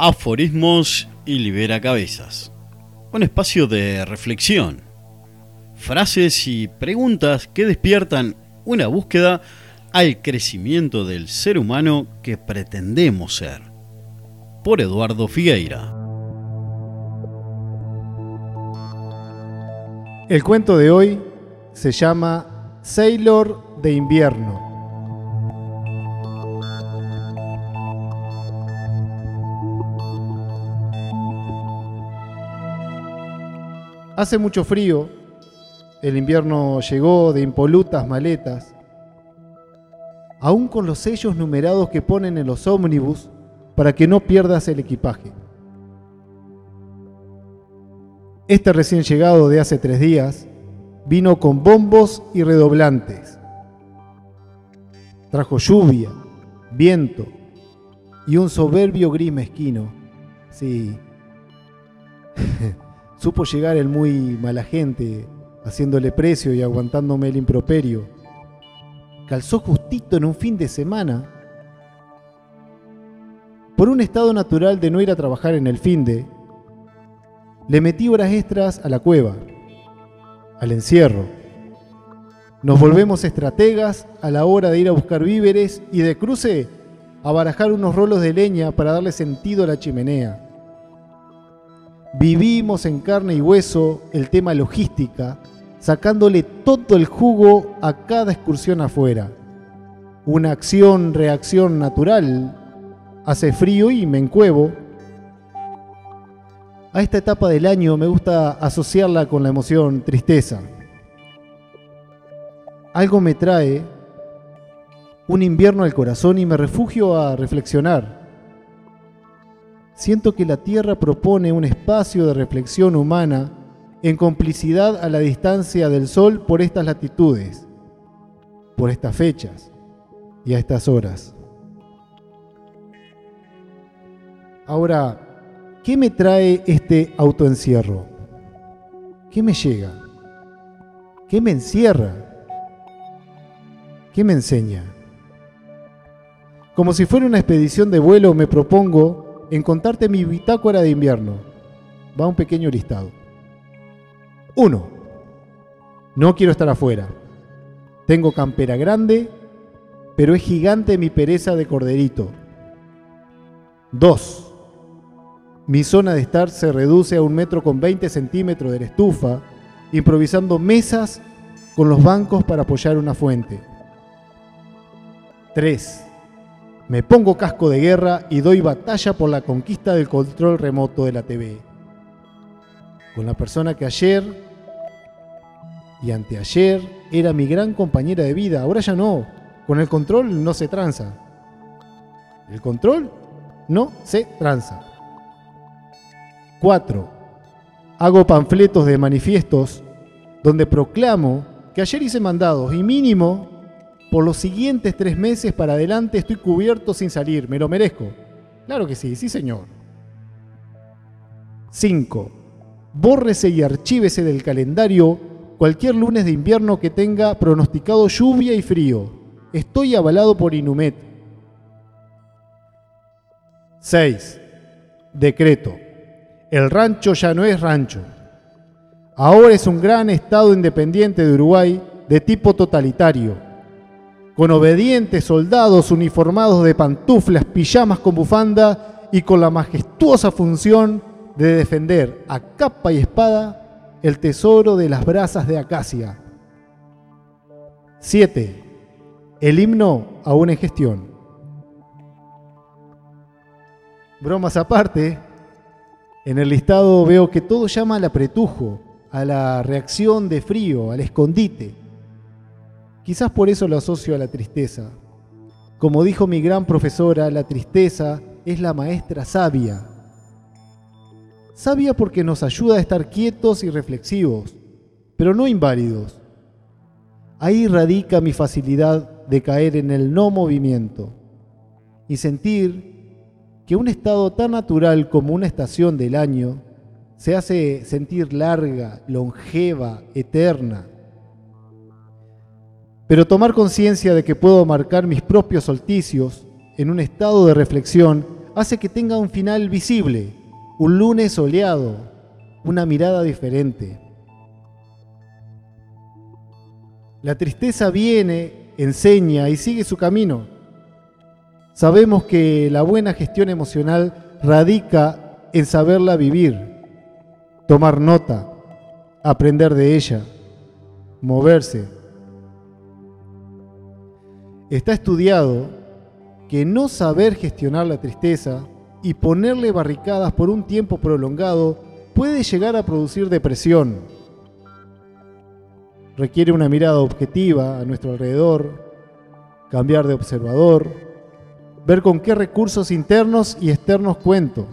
Aforismos y Libera Cabezas. Un espacio de reflexión. Frases y preguntas que despiertan una búsqueda al crecimiento del ser humano que pretendemos ser. Por Eduardo Figueira. El cuento de hoy se llama Sailor de invierno. Hace mucho frío, el invierno llegó de impolutas maletas, aún con los sellos numerados que ponen en los ómnibus para que no pierdas el equipaje. Este recién llegado de hace tres días vino con bombos y redoblantes. Trajo lluvia, viento y un soberbio gris mezquino. Sí. Supo llegar el muy mala gente, haciéndole precio y aguantándome el improperio. Calzó justito en un fin de semana. Por un estado natural de no ir a trabajar en el fin de, le metí horas extras a la cueva, al encierro. Nos volvemos estrategas a la hora de ir a buscar víveres y de cruce a barajar unos rolos de leña para darle sentido a la chimenea. Vivimos en carne y hueso el tema logística, sacándole todo el jugo a cada excursión afuera. Una acción-reacción natural. Hace frío y me encuevo. A esta etapa del año me gusta asociarla con la emoción tristeza. Algo me trae un invierno al corazón y me refugio a reflexionar siento que la Tierra propone un espacio de reflexión humana en complicidad a la distancia del Sol por estas latitudes, por estas fechas y a estas horas. Ahora, ¿qué me trae este autoencierro? ¿Qué me llega? ¿Qué me encierra? ¿Qué me enseña? Como si fuera una expedición de vuelo, me propongo en contarte mi bitácora de invierno. Va un pequeño listado. 1. No quiero estar afuera. Tengo campera grande, pero es gigante mi pereza de corderito. 2. Mi zona de estar se reduce a un metro con 20 centímetros de la estufa, improvisando mesas con los bancos para apoyar una fuente. 3. Me pongo casco de guerra y doy batalla por la conquista del control remoto de la TV. Con la persona que ayer y anteayer era mi gran compañera de vida, ahora ya no. Con el control no se tranza. El control no se tranza. 4. Hago panfletos de manifiestos donde proclamo que ayer hice mandados y mínimo por los siguientes tres meses para adelante estoy cubierto sin salir. ¿Me lo merezco? Claro que sí, sí señor. 5. Bórrese y archívese del calendario cualquier lunes de invierno que tenga pronosticado lluvia y frío. Estoy avalado por Inumet. 6. Decreto. El rancho ya no es rancho. Ahora es un gran Estado independiente de Uruguay de tipo totalitario con obedientes soldados uniformados de pantuflas, pijamas con bufanda y con la majestuosa función de defender a capa y espada el tesoro de las brasas de acacia. 7. El himno aún en gestión. Bromas aparte, en el listado veo que todo llama al apretujo, a la reacción de frío, al escondite. Quizás por eso lo asocio a la tristeza. Como dijo mi gran profesora, la tristeza es la maestra sabia. Sabia porque nos ayuda a estar quietos y reflexivos, pero no inválidos. Ahí radica mi facilidad de caer en el no movimiento y sentir que un estado tan natural como una estación del año se hace sentir larga, longeva, eterna pero tomar conciencia de que puedo marcar mis propios solsticios en un estado de reflexión hace que tenga un final visible, un lunes soleado, una mirada diferente. La tristeza viene, enseña y sigue su camino. Sabemos que la buena gestión emocional radica en saberla vivir, tomar nota, aprender de ella, moverse. Está estudiado que no saber gestionar la tristeza y ponerle barricadas por un tiempo prolongado puede llegar a producir depresión. Requiere una mirada objetiva a nuestro alrededor, cambiar de observador, ver con qué recursos internos y externos cuento.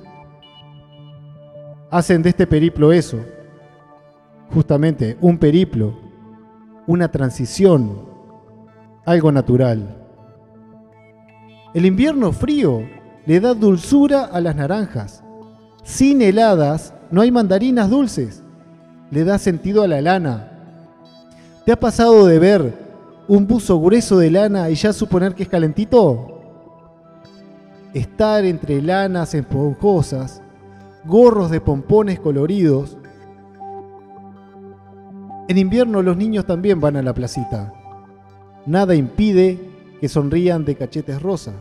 Hacen de este periplo eso, justamente un periplo, una transición, algo natural. El invierno frío le da dulzura a las naranjas. Sin heladas no hay mandarinas dulces. Le da sentido a la lana. ¿Te ha pasado de ver un buzo grueso de lana y ya suponer que es calentito? Estar entre lanas esponjosas, gorros de pompones coloridos. En invierno los niños también van a la placita. Nada impide que sonrían de cachetes rosa.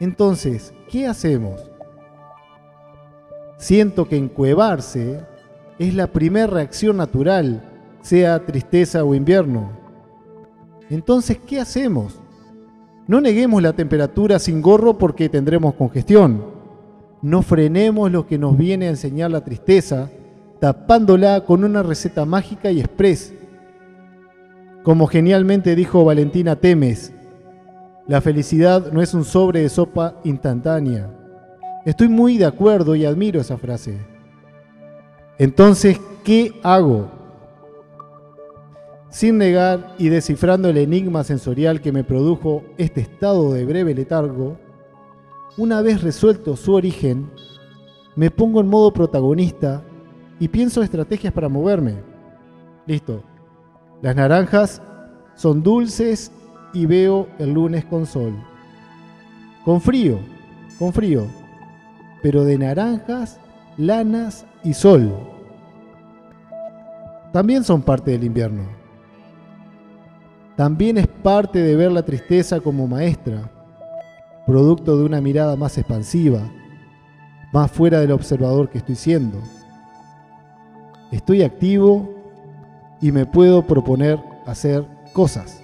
Entonces, ¿qué hacemos? Siento que encuevarse es la primera reacción natural, sea tristeza o invierno. Entonces, ¿qué hacemos? No neguemos la temperatura sin gorro porque tendremos congestión. No frenemos lo que nos viene a enseñar la tristeza, tapándola con una receta mágica y express. Como genialmente dijo Valentina Temes, la felicidad no es un sobre de sopa instantánea. Estoy muy de acuerdo y admiro esa frase. Entonces, ¿qué hago? Sin negar y descifrando el enigma sensorial que me produjo este estado de breve letargo, una vez resuelto su origen, me pongo en modo protagonista y pienso estrategias para moverme. Listo. Las naranjas son dulces y veo el lunes con sol. Con frío, con frío, pero de naranjas, lanas y sol. También son parte del invierno. También es parte de ver la tristeza como maestra, producto de una mirada más expansiva, más fuera del observador que estoy siendo. Estoy activo y me puedo proponer hacer cosas.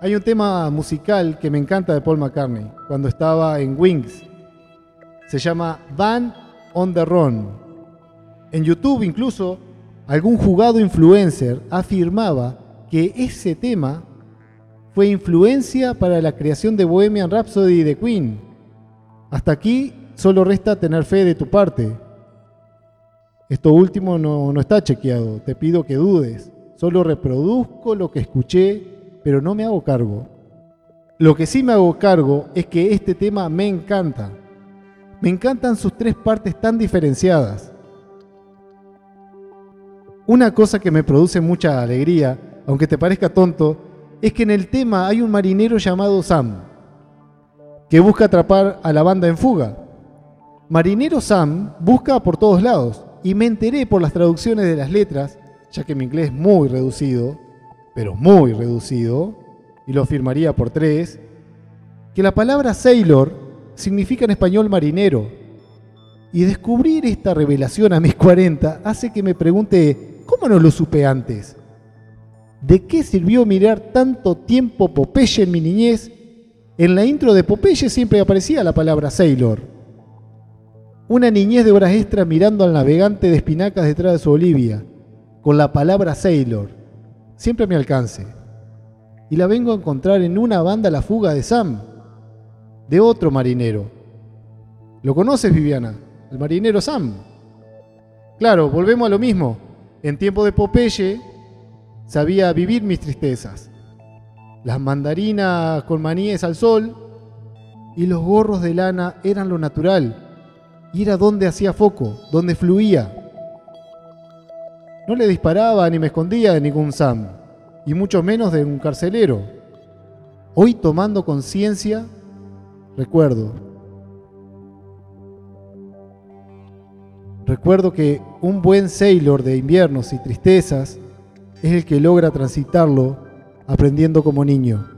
Hay un tema musical que me encanta de Paul McCartney, cuando estaba en Wings. Se llama Van on the Run. En YouTube incluso algún jugado influencer afirmaba que ese tema fue influencia para la creación de Bohemian Rhapsody de Queen. Hasta aquí solo resta tener fe de tu parte. Esto último no, no está chequeado, te pido que dudes. Solo reproduzco lo que escuché pero no me hago cargo. Lo que sí me hago cargo es que este tema me encanta. Me encantan sus tres partes tan diferenciadas. Una cosa que me produce mucha alegría, aunque te parezca tonto, es que en el tema hay un marinero llamado Sam, que busca atrapar a la banda en fuga. Marinero Sam busca por todos lados, y me enteré por las traducciones de las letras, ya que mi inglés es muy reducido, pero muy reducido, y lo firmaría por tres, que la palabra sailor significa en español marinero. Y descubrir esta revelación a mis 40 hace que me pregunte, ¿cómo no lo supe antes? ¿De qué sirvió mirar tanto tiempo Popeye en mi niñez? En la intro de Popeye siempre aparecía la palabra sailor. Una niñez de horas extras mirando al navegante de espinacas detrás de su Olivia, con la palabra sailor siempre me alcance. Y la vengo a encontrar en una banda La Fuga de Sam, de otro marinero. ¿Lo conoces, Viviana? El marinero Sam. Claro, volvemos a lo mismo. En tiempo de Popeye sabía vivir mis tristezas. Las mandarinas con maníes al sol y los gorros de lana eran lo natural. Y era donde hacía foco, donde fluía. No le disparaba ni me escondía de ningún Sam, y mucho menos de un carcelero. Hoy tomando conciencia, recuerdo, recuerdo que un buen sailor de inviernos y tristezas es el que logra transitarlo aprendiendo como niño.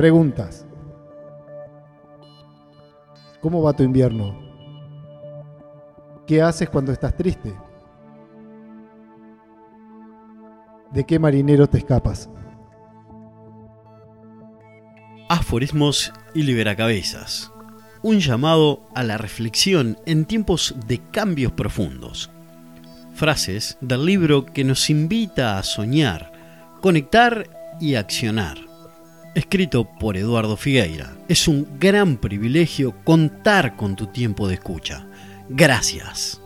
Preguntas. ¿Cómo va tu invierno? ¿Qué haces cuando estás triste? ¿De qué marinero te escapas? Aforismos y liberacabezas. Un llamado a la reflexión en tiempos de cambios profundos. Frases del libro que nos invita a soñar, conectar y accionar. Escrito por Eduardo Figueira. Es un gran privilegio contar con tu tiempo de escucha. Gracias.